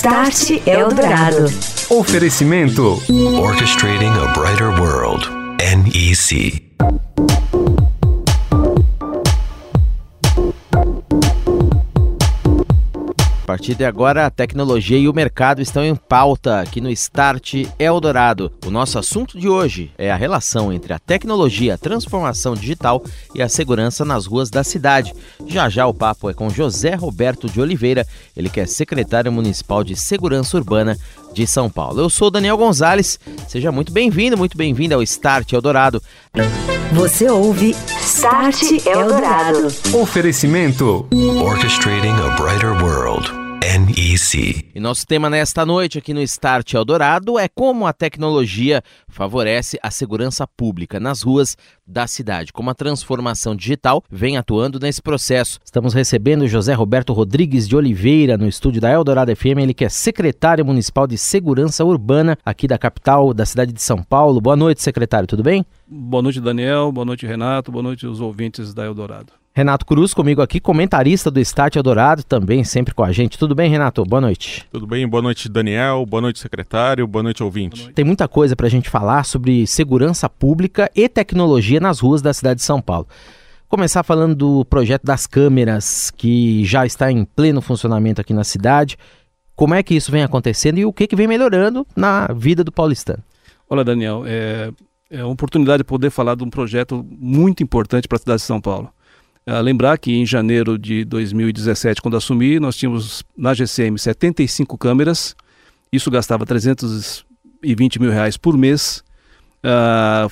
Start Eldorado. Oferecimento Orchestrating a Brighter World. NEC. Partir de agora, a tecnologia e o mercado estão em pauta aqui no Start Eldorado. O nosso assunto de hoje é a relação entre a tecnologia, a transformação digital e a segurança nas ruas da cidade. Já já o papo é com José Roberto de Oliveira, ele que é secretário municipal de Segurança Urbana de São Paulo. Eu sou Daniel Gonzalez, seja muito bem-vindo, muito bem-vindo ao Start Eldorado. Você ouve Start Eldorado. Oferecimento Orchestrating a Brighter World. NEC. E nosso tema nesta noite aqui no Start Eldorado é como a tecnologia favorece a segurança pública nas ruas da cidade, como a transformação digital vem atuando nesse processo. Estamos recebendo José Roberto Rodrigues de Oliveira no estúdio da Eldorado FM, ele que é secretário municipal de segurança urbana aqui da capital da cidade de São Paulo. Boa noite, secretário, tudo bem? Boa noite, Daniel. Boa noite, Renato. Boa noite, os ouvintes da Eldorado. Renato Cruz comigo aqui, comentarista do Start Eldorado, também sempre com a gente. Tudo bem, Renato? Boa noite. Tudo bem? Boa noite, Daniel. Boa noite, secretário. Boa noite, ouvinte. Tem muita coisa para a gente falar sobre segurança pública e tecnologia nas ruas da cidade de São Paulo. Começar falando do projeto das câmeras, que já está em pleno funcionamento aqui na cidade. Como é que isso vem acontecendo e o que, que vem melhorando na vida do paulistano? Olha, Daniel, é, é uma oportunidade de poder falar de um projeto muito importante para a cidade de São Paulo. Uh, lembrar que em janeiro de 2017, quando assumi, nós tínhamos na GCM 75 câmeras, isso gastava 320 mil reais por mês. Uh,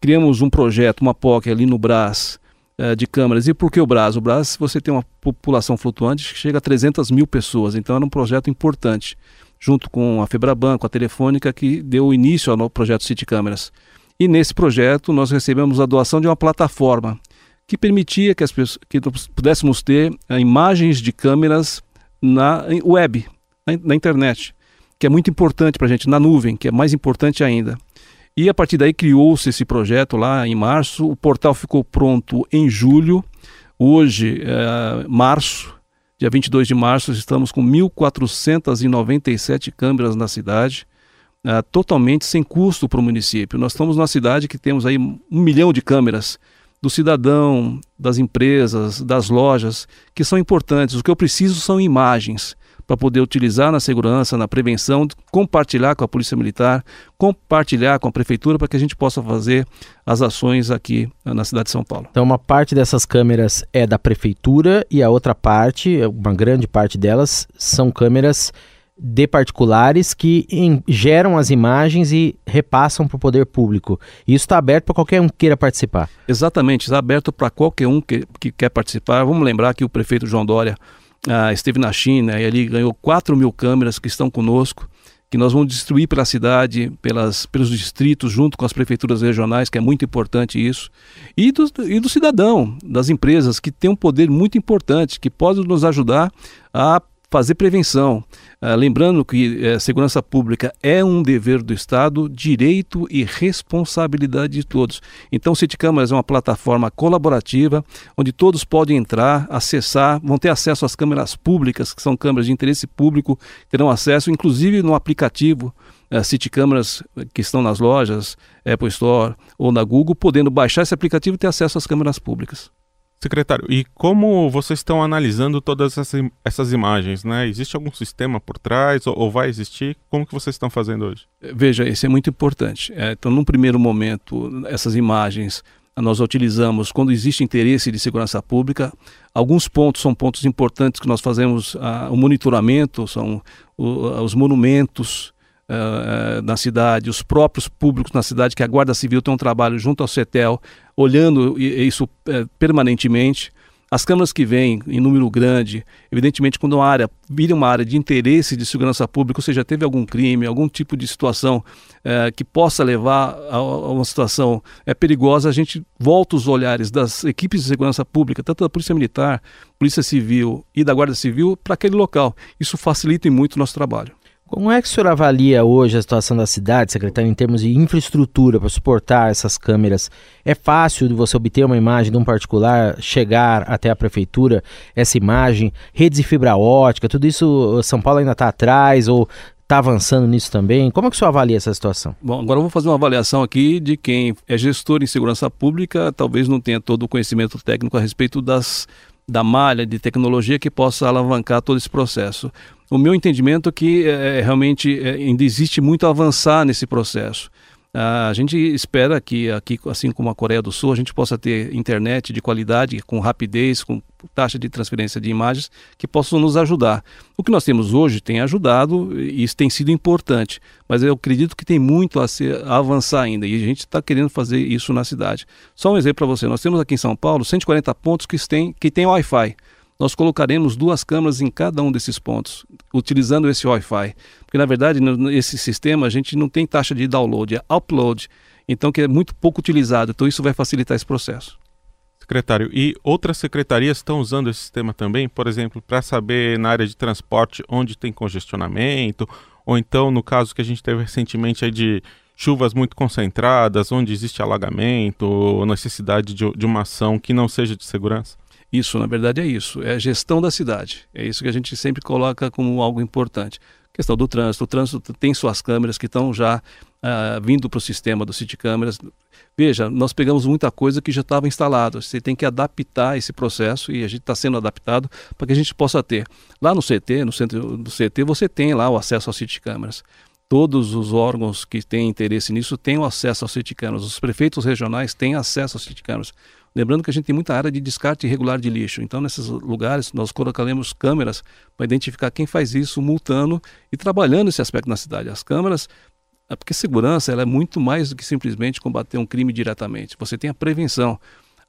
criamos um projeto, uma POC ali no Brás, uh, de câmeras. E por que o Brás? O Brás, você tem uma população flutuante que chega a 300 mil pessoas, então era um projeto importante, junto com a Febraban, com a Telefônica, que deu início ao projeto City Câmeras. E nesse projeto nós recebemos a doação de uma plataforma que permitia que, as pessoas, que pudéssemos ter uh, imagens de câmeras na web, na, na internet, que é muito importante para a gente, na nuvem, que é mais importante ainda. E a partir daí criou-se esse projeto lá em março, o portal ficou pronto em julho, hoje, uh, março, dia 22 de março, estamos com 1.497 câmeras na cidade, uh, totalmente sem custo para o município. Nós estamos numa cidade que temos aí um milhão de câmeras, do cidadão, das empresas, das lojas, que são importantes. O que eu preciso são imagens para poder utilizar na segurança, na prevenção, compartilhar com a Polícia Militar, compartilhar com a Prefeitura para que a gente possa fazer as ações aqui na cidade de São Paulo. Então, uma parte dessas câmeras é da Prefeitura e a outra parte, uma grande parte delas, são câmeras de particulares que em, geram as imagens e repassam para o poder público. Isso está aberto para qualquer um que queira participar. Exatamente, está aberto para qualquer um que, que quer participar. Vamos lembrar que o prefeito João Dória ah, esteve na China e ali ganhou 4 mil câmeras que estão conosco, que nós vamos distribuir pela cidade, pelas, pelos distritos, junto com as prefeituras regionais, que é muito importante isso, e do, e do cidadão, das empresas, que tem um poder muito importante, que pode nos ajudar a fazer prevenção. Ah, lembrando que eh, segurança pública é um dever do Estado, direito e responsabilidade de todos. Então, o City Câmeras é uma plataforma colaborativa onde todos podem entrar, acessar, vão ter acesso às câmeras públicas, que são câmeras de interesse público, terão acesso, inclusive no aplicativo uh, City Câmeras que estão nas lojas, Apple Store ou na Google, podendo baixar esse aplicativo e ter acesso às câmeras públicas. Secretário, e como vocês estão analisando todas essas, essas imagens, né? Existe algum sistema por trás ou, ou, vai existir? Como que vocês estão fazendo hoje? Veja, isso é muito importante. É, então, num primeiro momento, essas imagens nós utilizamos quando existe interesse de segurança pública. Alguns pontos são pontos importantes que nós fazemos uh, o monitoramento, são uh, os monumentos, uh, na cidade, os próprios públicos na cidade, que a Guarda Civil tem um trabalho junto ao CETEL, olhando isso uh, permanentemente. As câmaras que vêm em número grande, evidentemente, quando uma área vira uma área de interesse de segurança pública, ou seja, teve algum crime, algum tipo de situação que possa levar a, a, uma situação é, perigosa, a gente volta os olhares das equipes de segurança pública, tanto da Polícia Militar, Polícia Civil e da Guarda Civil, para aquele local. Isso facilita muito o nosso trabalho. Como é que o senhor avalia hoje a situação da cidade, secretário, em termos de infraestrutura para suportar essas câmeras? É fácil de você obter uma imagem de um particular, chegar até a prefeitura, essa imagem, redes de fibra ótica, tudo isso São Paulo ainda está atrás ou está avançando nisso também? Como é que o senhor avalia essa situação? Bom, agora eu vou fazer uma avaliação aqui de quem é gestor em segurança pública, talvez não tenha todo o conhecimento técnico a respeito das da malha de tecnologia que possa alavancar todo esse processo. O meu entendimento é que é, realmente é, ainda existe muito a avançar nesse processo. A gente espera que aqui, assim como a Coreia do Sul, a gente possa ter internet de qualidade, com rapidez, com taxa de transferência de imagens, que possam nos ajudar. O que nós temos hoje tem ajudado e isso tem sido importante, mas eu acredito que tem muito a, ser, a avançar ainda e a gente está querendo fazer isso na cidade. Só um exemplo para você: nós temos aqui em São Paulo 140 pontos que têm, que têm Wi-Fi nós colocaremos duas câmeras em cada um desses pontos, utilizando esse Wi-Fi. Porque, na verdade, nesse sistema a gente não tem taxa de download, é upload, então que é muito pouco utilizado. Então, isso vai facilitar esse processo. Secretário, e outras secretarias estão usando esse sistema também, por exemplo, para saber na área de transporte onde tem congestionamento, ou então no caso que a gente teve recentemente de chuvas muito concentradas, onde existe alagamento, ou necessidade de, de uma ação que não seja de segurança? Isso, na verdade, é isso. É a gestão da cidade. É isso que a gente sempre coloca como algo importante. A questão do trânsito. O trânsito tem suas câmeras que estão já uh, vindo para o sistema do City Câmeras. Veja, nós pegamos muita coisa que já estava instalada. Você tem que adaptar esse processo e a gente está sendo adaptado para que a gente possa ter. Lá no CT, no centro do CT, você tem lá o acesso ao City Câmeras todos os órgãos que têm interesse nisso têm acesso aos Câmeras. Os prefeitos regionais têm acesso aos Câmeras. Lembrando que a gente tem muita área de descarte irregular de lixo. Então, nesses lugares, nós colocaremos câmeras para identificar quem faz isso, multando e trabalhando esse aspecto na cidade. As câmeras, é porque segurança ela é muito mais do que simplesmente combater um crime diretamente. Você tem a prevenção.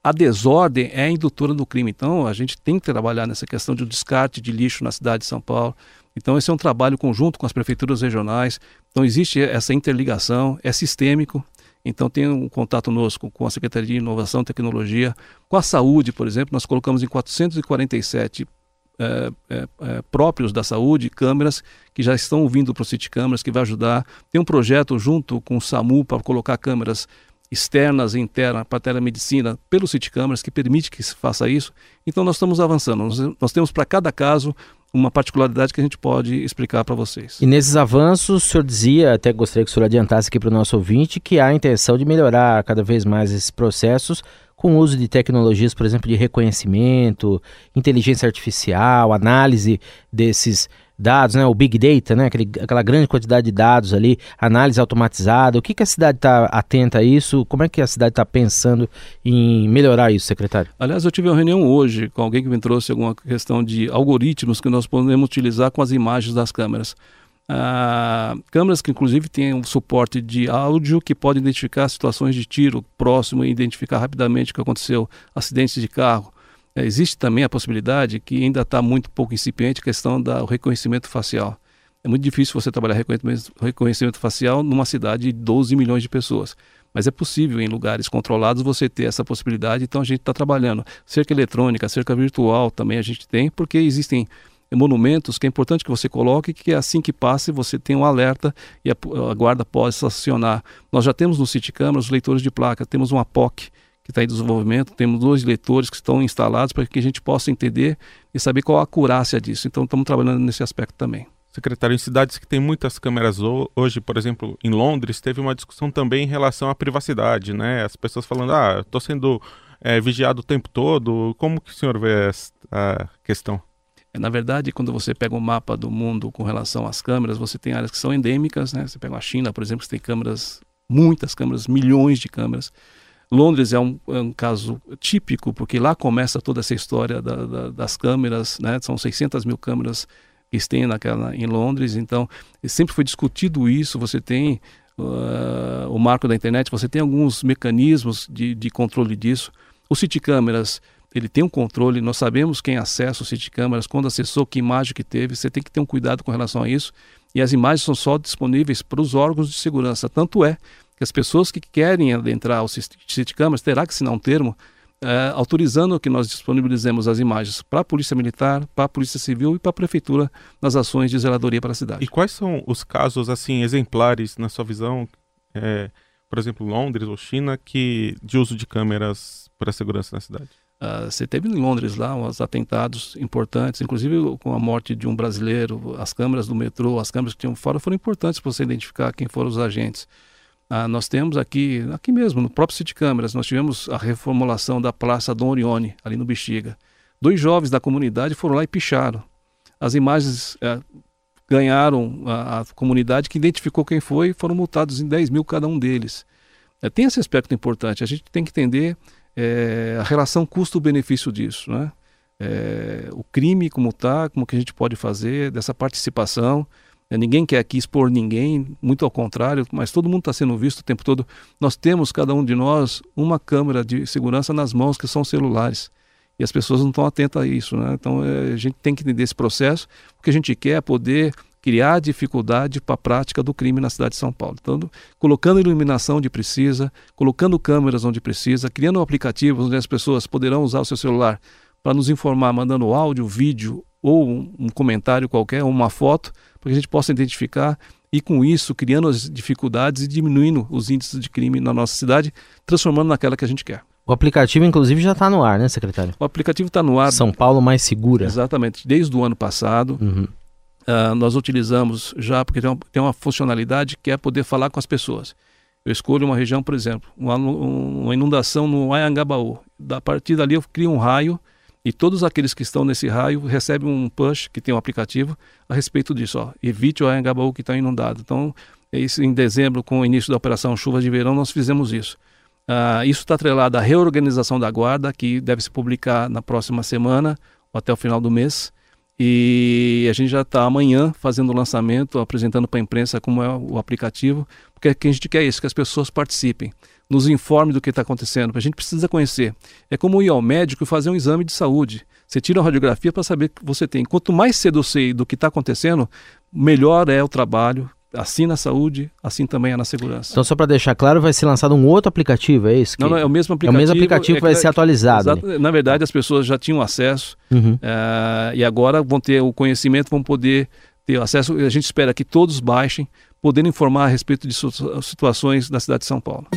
A desordem é a indutora do crime. Então, a gente tem que trabalhar nessa questão de descarte de lixo na cidade de São Paulo. Então, esse é um trabalho conjunto com as prefeituras regionais. Então, existe essa interligação, é sistêmico. Então, tem um contato conosco com a Secretaria de Inovação e Tecnologia, com a saúde, por exemplo, nós colocamos em 447 é, é, é, próprios da saúde, câmeras que já estão vindo para o City Câmeras, que vai ajudar. Tem um projeto junto com o SAMU para colocar câmeras externas e internas para a telemedicina pelo City Câmeras, que permite que se faça isso. Então, nós estamos avançando. Nós, nós temos para cada caso uma particularidade que a gente pode explicar para vocês. E nesses avanços, o senhor dizia, até gostaria que o senhor adiantasse aqui para o nosso ouvinte, que há a intenção de melhorar cada vez mais esses processos com o uso de tecnologias, por exemplo, de reconhecimento, inteligência artificial, análise desses dados, né? O Big Data, né? Aquele, aquela grande quantidade de dados ali, análise automatizada. O que, que a cidade está atenta a isso? Como é que a cidade está pensando em melhorar isso, secretário? Aliás, eu tive uma reunião hoje com alguém que me trouxe alguma questão de algoritmos que nós podemos utilizar com as imagens das câmeras. Ah, câmeras que inclusive têm um suporte de áudio que pode identificar situações de tiro próximo e identificar rapidamente o que aconteceu, acidentes de carro. É, existe também a possibilidade que ainda está muito pouco incipiente a questão do reconhecimento facial. É muito difícil você trabalhar reconhecimento, reconhecimento facial numa cidade de 12 milhões de pessoas. Mas é possível em lugares controlados você ter essa possibilidade, então a gente está trabalhando. Cerca eletrônica, cerca virtual também a gente tem, porque existem monumentos que é importante que você coloque, que é assim que passe você tem um alerta e a, a guarda possa acionar. Nós já temos no City Câmara os leitores de placa, temos uma POC, que está em desenvolvimento. Temos dois leitores que estão instalados para que a gente possa entender e saber qual a acurácia disso. Então, estamos trabalhando nesse aspecto também. Secretário, em cidades que têm muitas câmeras hoje, por exemplo, em Londres, teve uma discussão também em relação à privacidade, né? As pessoas falando, ah, estou sendo é, vigiado o tempo todo. Como que o senhor vê essa questão? É, na verdade, quando você pega o um mapa do mundo com relação às câmeras, você tem áreas que são endêmicas, né? Você pega a China, por exemplo, que tem câmeras, muitas câmeras, milhões de câmeras. Londres é um, é um, caso típico, porque lá começa toda essa história da, da, das câmeras, né? são 600 mil câmeras que tem naquela, em Londres, então sempre foi discutido isso, você tem uh, o marco da internet, você tem alguns mecanismos de, de controle disso. O City Câmeras, ele tem um controle, nós sabemos quem acessa o City Câmeras, quando acessou, que imagem que teve, você tem que ter um cuidado com relação a isso, e as imagens são só disponíveis para os órgãos de segurança, tanto é que as pessoas que querem adentrar o City Câmeras terá que assinar um termo é, autorizando que nós disponibilizemos as imagens para a Polícia Militar, para a Polícia Civil e para a Prefeitura nas ações de zeladoria para a cidade. E quais são os casos assim exemplares na sua visão, é, por exemplo, Londres ou China, que de uso de câmeras para a segurança na cidade? Uh, você teve em Londres lá uns atentados importantes, inclusive com a morte de um brasileiro, as câmeras do metrô, as câmeras que tinham fora foram importantes para você identificar quem foram os agentes. Uh, nós temos aqui, aqui mesmo, no próprio City Câmeras, nós tivemos a reformulação da Praça Dom Orione, ali no Bexiga. Dois jovens da comunidade foram lá e picharam. As imagens uh, ganharam a, a, comunidade que identificou quem foi e foram multados em 10 mil cada um deles. É, tem esse aspecto importante, a gente tem que entender é, a relação custo-benefício disso, né? É, o crime como está, como que a gente pode fazer, dessa participação. É, ninguém quer aqui expor ninguém, muito ao contrário, mas todo mundo está sendo visto o tempo todo. Nós temos, cada um de nós, uma câmera de segurança nas mãos que são celulares. E as pessoas não estão atentas a isso. Né? Então é, a gente tem que entender esse processo. O que a gente quer é poder criar dificuldade para a prática do crime na cidade de São Paulo. Então, colocando iluminação onde precisa, colocando câmeras onde precisa, criando aplicativos onde as pessoas poderão usar o seu celular para nos informar, mandando áudio, vídeo ou um comentário qualquer, ou uma foto, para que a gente possa identificar e com isso criando as dificuldades e diminuindo os índices de crime na nossa cidade, transformando naquela que a gente quer. O aplicativo, inclusive, já está no ar, né, secretário? O aplicativo está no ar. São Paulo mais segura. Exatamente, desde o ano passado. Uhum. Uh, nós utilizamos já, porque tem uma, tem uma, funcionalidade que é poder falar com as pessoas. Eu escolho uma região, por exemplo, uma, uma inundação no Anhangabaú. A partir dali eu crio um raio e todos aqueles que estão nesse raio recebem um push, que tem um aplicativo, a respeito disso. Ó, evite o Anhangabaú que está inundado. Então, é isso, em dezembro, com o início da operação Chuvas de Verão, nós fizemos isso. Uh, isso está atrelado à reorganização da guarda, que deve se publicar na próxima semana, ou até o final do mês. E a gente já está amanhã fazendo o lançamento, apresentando para a imprensa como é o aplicativo, porque a gente quer isso, que as pessoas participem, nos informem do que está acontecendo, a gente precisa conhecer. É como ir ao médico e fazer um exame de saúde. Você tira a radiografia para saber que você tem. Quanto mais cedo eu sei do que está acontecendo, melhor é o trabalho, assim na saúde, assim também é na segurança. Então, só para deixar claro, vai ser lançado um outro aplicativo, é isso? Que... Não, não, é o mesmo aplicativo. É o mesmo aplicativo é, que vai ser atualizado. Exato, na verdade, as pessoas já tinham acesso uhum. Eh, e agora vão ter o conhecimento, vão poder ter acesso. A gente espera que todos baixem, podendo informar a respeito de situações da cidade de São Paulo.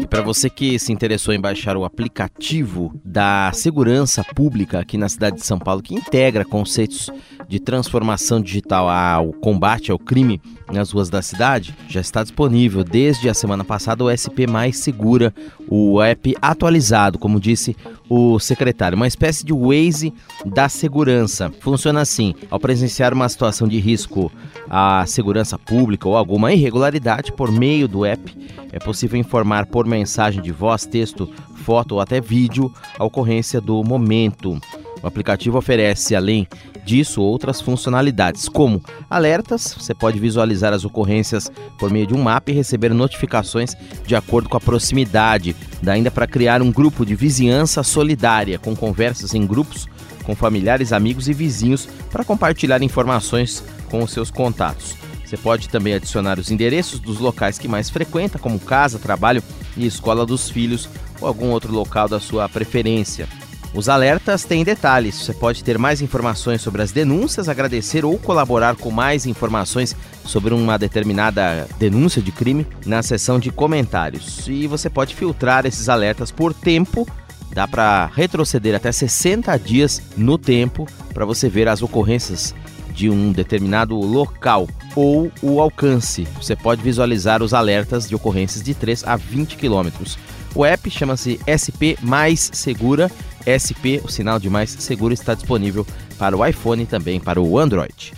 E para você que se interessou em baixar o aplicativo da segurança pública aqui na cidade de São Paulo, que integra conceitos de transformação digital ao combate ao crime nas ruas da cidade, já está disponível desde a semana passada o SP Mais Segura, o app atualizado, como disse o secretário, uma espécie de Waze da segurança. Funciona assim: ao presenciar uma situação de risco à segurança pública ou alguma irregularidade por meio do app, é possível informar por mensagem de voz, texto, foto ou até vídeo a ocorrência do momento. O aplicativo oferece, além disso, outras funcionalidades, como alertas, você pode visualizar as ocorrências por meio de um mapa e receber notificações de acordo com a proximidade. Dá ainda para criar um grupo de vizinhança solidária, com conversas em grupos com familiares, amigos e vizinhos para compartilhar informações com os seus contatos. Você pode também adicionar os endereços dos locais que mais frequenta, como casa, trabalho e escola dos filhos ou algum outro local da sua preferência. Os alertas têm detalhes. Você pode ter mais informações sobre as denúncias, agradecer ou colaborar com mais informações sobre uma determinada denúncia de crime na seção de comentários. E você pode filtrar esses alertas por tempo. Dá para retroceder até 60 dias no tempo para você ver as ocorrências de um determinado local ou o alcance. Você pode visualizar os alertas de ocorrências de 3 a 20 quilômetros. O app chama-se SP Mais Segura. SP, o sinal de mais seguro, está disponível para o iPhone e também para o Android.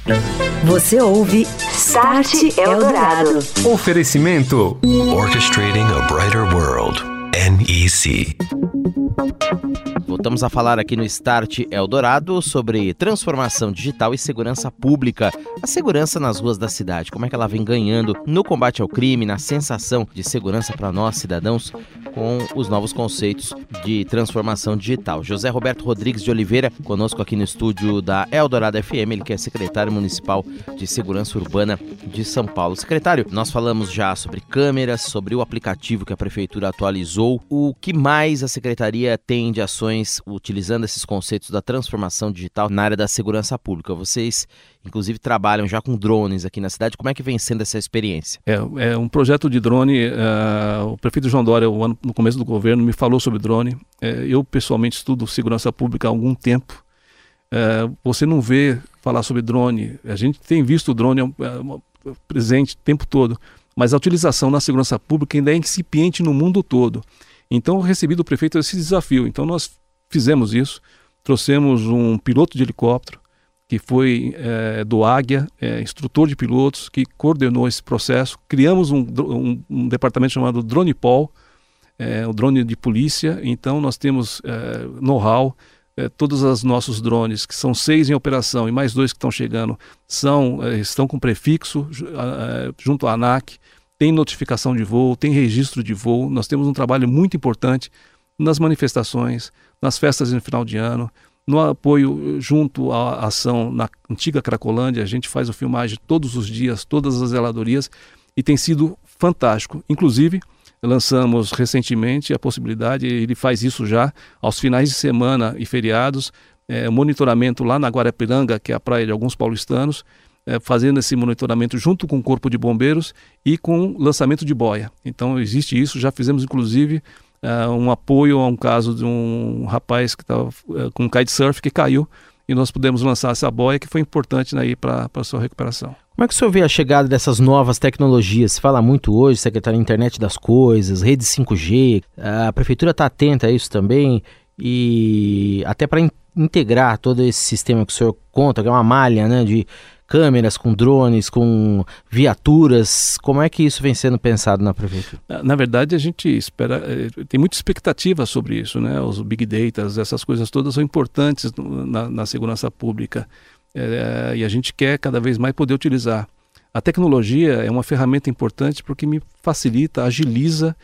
Você ouve Start Eldorado. Oferecimento Orchestrating a Brighter World. NEC. Voltamos a falar aqui no Start Eldorado sobre transformação digital e segurança pública. A segurança nas ruas da cidade, como é que ela vem ganhando no combate ao crime, na sensação de segurança para nós cidadãos com os novos conceitos de transformação digital. José Roberto Rodrigues de Oliveira, conosco aqui no estúdio da Eldorado FM, ele que é secretário municipal de segurança urbana de São Paulo. Secretário, nós falamos já sobre câmeras, sobre o aplicativo que a prefeitura atualizou. O que mais a secretaria tem de ações utilizando esses conceitos da transformação digital na área da segurança pública? Vocês, inclusive, trabalham já com drones aqui na cidade. Como é que vem sendo essa experiência? É, é um projeto de drone. Uh, o prefeito João Dória, no começo do governo, me falou sobre drone. Uh, eu, pessoalmente, estudo segurança pública há algum tempo. Uh, você não vê falar sobre drone. A gente tem visto o drone é, presente o tempo todo, mas a utilização na segurança pública ainda é incipiente no mundo todo. Então, recebi do prefeito esse desafio. Então, nós fizemos isso, trouxemos um piloto de helicóptero, que foi é, do Águia, é, instrutor de pilotos, que coordenou esse processo. Criamos um, um, um departamento chamado Dronepol, é, o drone de polícia. Então, nós temos é, know-how. Todos os nossos drones, que são seis em operação e mais dois que estão chegando, são, estão com prefixo junto à ANAC tem notificação de voo, tem registro de voo. Nós temos um trabalho muito importante nas manifestações, nas festas no final de ano, no apoio junto à ação na antiga Cracolândia. A gente faz o filmagem todos os dias, todas as zeladorias, e tem sido fantástico. Inclusive, lançamos recentemente a possibilidade, ele faz isso já aos finais de semana e feriados, é, monitoramento lá na Guarapiranga, que é a praia de alguns paulistanos, é, fazendo esse monitoramento junto com o Corpo de Bombeiros e com lançamento de boia. Então existe isso, já fizemos inclusive é, um apoio a um caso de um rapaz que estava é, com um kitesurf que caiu e nós pudemos lançar essa boia que foi importante né, para a sua recuperação. Como é que o senhor vê a chegada dessas novas tecnologias? Se fala muito hoje, secretário Internet das Coisas, rede 5G, a prefeitura está atenta a isso também e até para in integrar todo esse sistema que o senhor conta, que é uma malha né, de câmeras, com drones, com viaturas. Como é que isso vem sendo pensado na prefeitura? Na verdade, a gente espera, eh, tem muita expectativa sobre isso, né? Os big data, essas coisas todas são importantes na, na segurança pública é, e a gente quer cada vez mais poder utilizar. A tecnologia é uma ferramenta importante porque me facilita, agiliza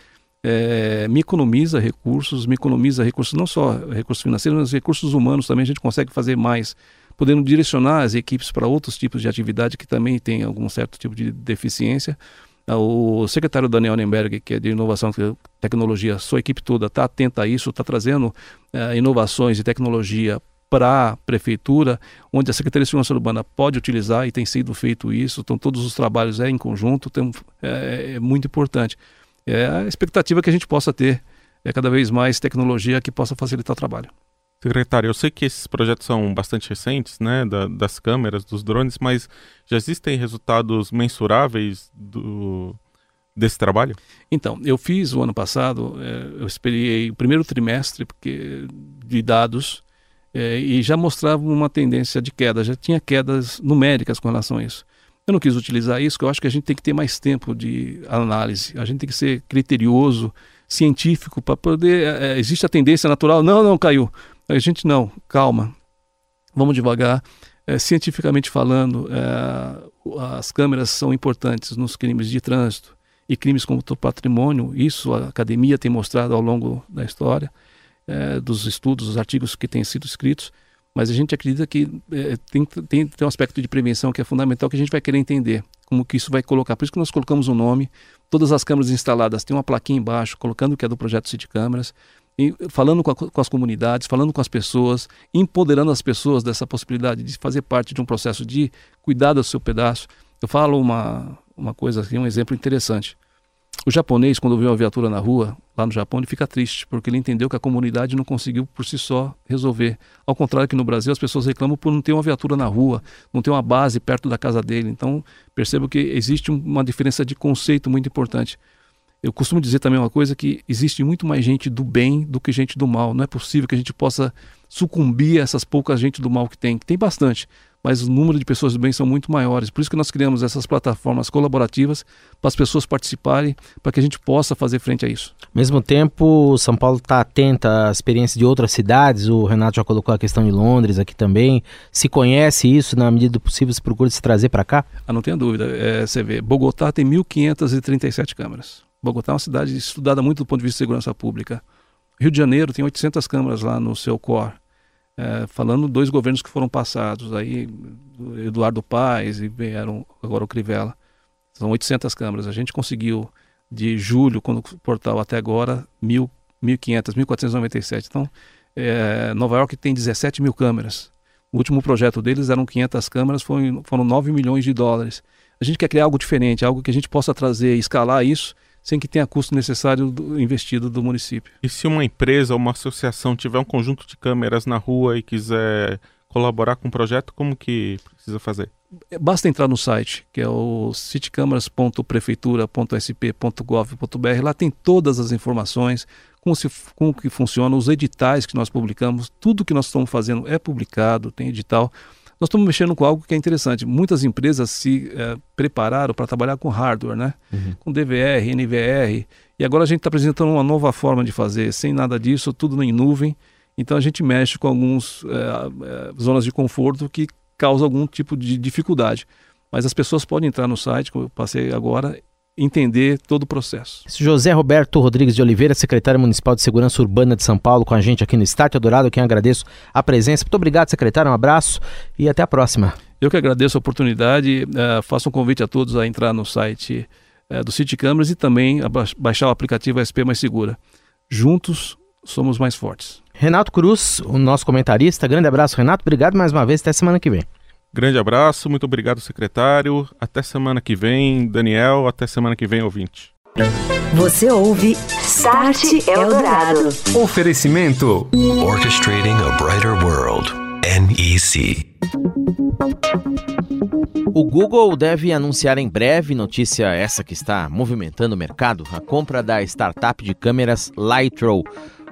é, me economiza recursos, me economiza recursos, não só recursos financeiros, mas recursos humanos também a gente consegue fazer mais podendo direcionar as equipes para outros tipos de atividade que também tem algum certo tipo de deficiência. Ah, o secretário Daniel Nemberg, que é de Inovação e Tecnologia, sua equipe toda está atenta a isso, está trazendo uh, inovações e tecnologia para a prefeitura, onde a Secretaria de Segurança Urbana pode utilizar e tem sido feito isso. Então, todos os trabalhos é em conjunto, tem, é, é muito importante. É a expectativa que a gente possa ter é cada vez mais tecnologia que possa facilitar o trabalho. Secretário, eu sei que esses projetos são bastante recentes, né, da, das câmeras, dos drones, mas já existem resultados mensuráveis do, desse trabalho? Então, eu fiz o ano passado, é, eu esperei o primeiro trimestre porque, de dados é, e já mostrava uma tendência de queda, já tinha quedas numéricas com relação a isso. Eu não quis utilizar isso, porque eu acho que a gente tem que ter mais tempo de análise, a gente tem que ser criterioso, científico, para poder. É, existe a tendência natural, não, não caiu. A gente não, calma, vamos devagar. É, cientificamente falando, é, as câmeras são importantes nos crimes de trânsito e crimes contra o patrimônio. Isso a academia tem mostrado ao longo da história, é, dos estudos, dos artigos que têm sido escritos. Mas a gente acredita que é, tem, tem, tem um aspecto de prevenção que é fundamental que a gente vai querer entender como que isso vai colocar. Por isso que nós colocamos o um nome. Todas as câmeras instaladas têm uma plaquinha embaixo colocando que é do projeto City Câmeras falando com, a, com, as comunidades, falando com as pessoas, empoderando as pessoas dessa possibilidade de fazer parte de um processo de cuidar do seu pedaço. Eu falo uma, uma coisa assim, um exemplo interessante. O japonês, quando vê uma viatura na rua, lá no Japão, ele fica triste, porque ele entendeu que a comunidade não conseguiu por si só resolver. Ao contrário que no Brasil, as pessoas reclamam por não ter uma viatura na rua, não ter uma base perto da casa dele. Então, percebo que existe uma diferença de conceito muito importante. Eu costumo dizer também uma coisa que existe muito mais gente do bem do que gente do mal. Não é possível que a gente possa sucumbir a essas poucas gente do mal que tem, que tem bastante. mas o número de pessoas do bem são muito maiores. Por isso que nós criamos essas plataformas colaborativas para as pessoas participarem, para que a gente possa fazer frente a isso. Ao mesmo tempo, São Paulo está atenta à experiência de outras cidades, o Renato já colocou a questão de Londres aqui também. Se conhece isso, na medida do possível, se procura se trazer para cá? Ah, não tenha dúvida. É, você vê, Bogotá tem 1.537 câmeras. Bogotá é uma cidade estudada muito do ponto de vista de segurança pública. Rio de Janeiro tem 800 câmeras lá no seu core. É, falando dois governos que foram passados, aí Eduardo Paes e vieram agora o Crivella. São 800 câmeras. A gente conseguiu de julho, quando o portal até agora, 1.500, 1.497. Então, é, Nova York tem 17 mil câmeras. O último projeto deles eram 500 câmeras, foram, foram 9 milhões de dólares. A gente quer criar algo diferente, algo que a gente possa trazer, escalar isso sem que tenha custo necessário do, investido do município. E se uma empresa ou uma associação tiver um conjunto de câmeras na rua e quiser colaborar com o projeto, como que precisa fazer? É, basta entrar no site, que é o citecâmaras.prefeitura.sp.gov.br. Lá tem todas as informações, como, se, como que funciona, os editais que nós publicamos, tudo que nós estamos fazendo é publicado, tem edital. Nós estamos mexendo com algo que é interessante. Muitas empresas se é, prepararam para trabalhar com hardware, né? Uhum. Com DVR, NVR. E agora a gente está apresentando uma nova forma de fazer, sem nada disso, tudo em nuvem. Então a gente mexe com algumas é, é, zonas de conforto que causam algum tipo de dificuldade. Mas as pessoas podem entrar no site, como eu passei agora, entender todo o processo. José Roberto Rodrigues de Oliveira, secretário municipal de Segurança Urbana de São Paulo, com a gente aqui no Estádio Dourado, quem agradeço a presença. Muito obrigado, secretário, um abraço e até a próxima. Eu que agradeço a oportunidade, uh, faço um convite a todos a entrar no site uh, do City Câmeras e também a baixar o aplicativo SP Mais Segura. Juntos somos mais fortes. Renato Cruz, o nosso comentarista, grande abraço, Renato, obrigado mais uma vez, até semana que vem. Grande abraço, muito obrigado, secretário. Até semana que vem, Daniel. Até semana que vem, ouvinte. Você ouve Start Eldorado. Oferecimento: Orchestrating a Brighter World. NEC. O Google deve anunciar em breve, notícia essa que está movimentando o mercado, a compra da startup de câmeras Lightrow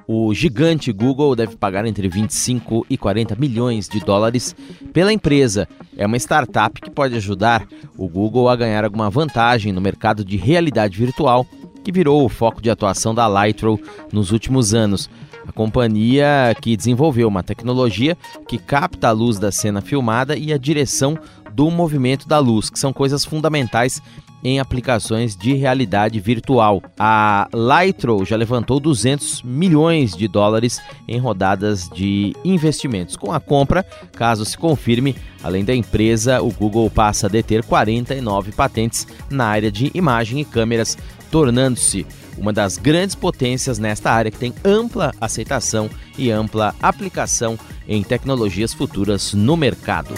o gigante Google deve pagar entre 25 e 40 milhões de dólares pela empresa. É uma startup que pode ajudar o Google a ganhar alguma vantagem no mercado de realidade virtual, que virou o foco de atuação da Lightrow nos últimos anos. A companhia que desenvolveu uma tecnologia que capta a luz da cena filmada e a direção do movimento da luz, que são coisas fundamentais em aplicações de realidade virtual. A Lightrow já levantou 200 milhões de dólares em rodadas de investimentos. Com a compra, caso se confirme, além da empresa, o Google passa a deter 49 patentes na área de imagem e câmeras, tornando-se uma das grandes potências nesta área que tem ampla aceitação e ampla aplicação em tecnologias futuras no mercado.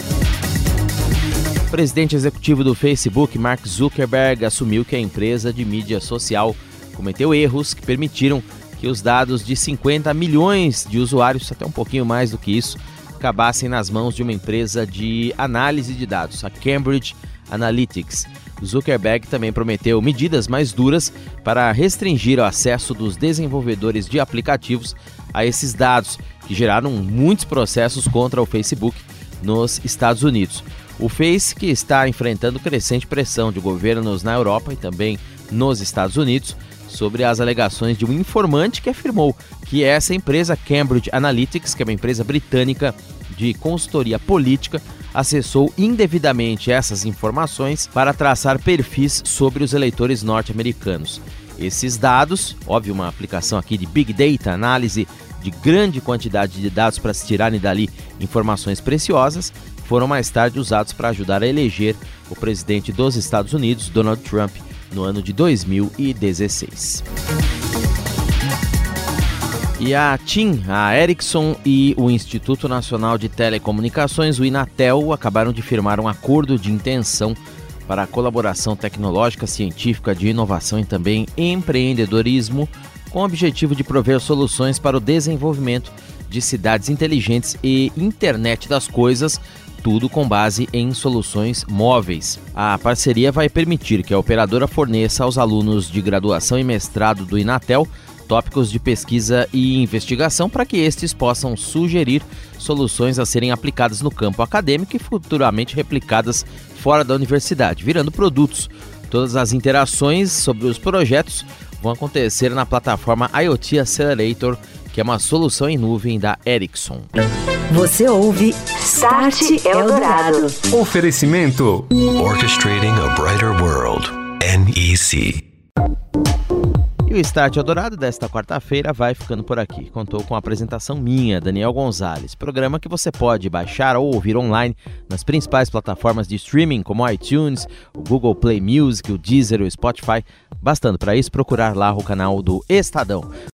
O presidente executivo do Facebook, Mark Zuckerberg, assumiu que a empresa de mídia social cometeu erros que permitiram que os dados de 50 milhões de usuários, até um pouquinho mais do que isso, acabassem nas mãos de uma empresa de análise de dados, a Cambridge Analytics. Zuckerberg também prometeu medidas mais duras para restringir o acesso dos desenvolvedores de aplicativos a esses dados, que geraram muitos processos contra o Facebook nos Estados Unidos. O Face, que está enfrentando crescente pressão de governos na Europa e também nos Estados Unidos sobre as alegações de um informante que afirmou que essa empresa, Cambridge Analytics, que é uma empresa britânica de consultoria política, acessou indevidamente essas informações para traçar perfis sobre os eleitores norte-americanos. Esses dados, óbvio, uma aplicação aqui de Big Data, análise de grande quantidade de dados para se tirarem dali informações preciosas, foram mais tarde usados para ajudar a eleger o presidente dos Estados Unidos, Donald Trump, no ano de 2016. E a TIM, a Ericsson e o Instituto Nacional de Telecomunicações, o Inatel, acabaram de firmar um acordo de intenção para a colaboração tecnológica, científica, de inovação e também empreendedorismo, com o objetivo de prover soluções para o desenvolvimento de cidades inteligentes e internet das coisas tudo com base em soluções móveis. A parceria vai permitir que a operadora forneça aos alunos de graduação e mestrado do Inatel tópicos de pesquisa e investigação para que estes possam sugerir soluções a serem aplicadas no campo acadêmico e futuramente replicadas fora da universidade, virando produtos. Todas as interações sobre os projetos vão acontecer na plataforma IoT Accelerator, que é uma solução em nuvem da Ericsson. Você ouve Start Eldorado. Oferecimento Orchestrating a Brighter World. NEC. E o Start Eldorado desta quarta-feira vai ficando por aqui. Contou com a apresentação minha, Daniel Gonzalez, programa que você pode baixar ou ouvir online nas principais plataformas de streaming como o iTunes, o Google Play Music, o Deezer, o Spotify. Bastando para isso procurar lá o canal do Estadão.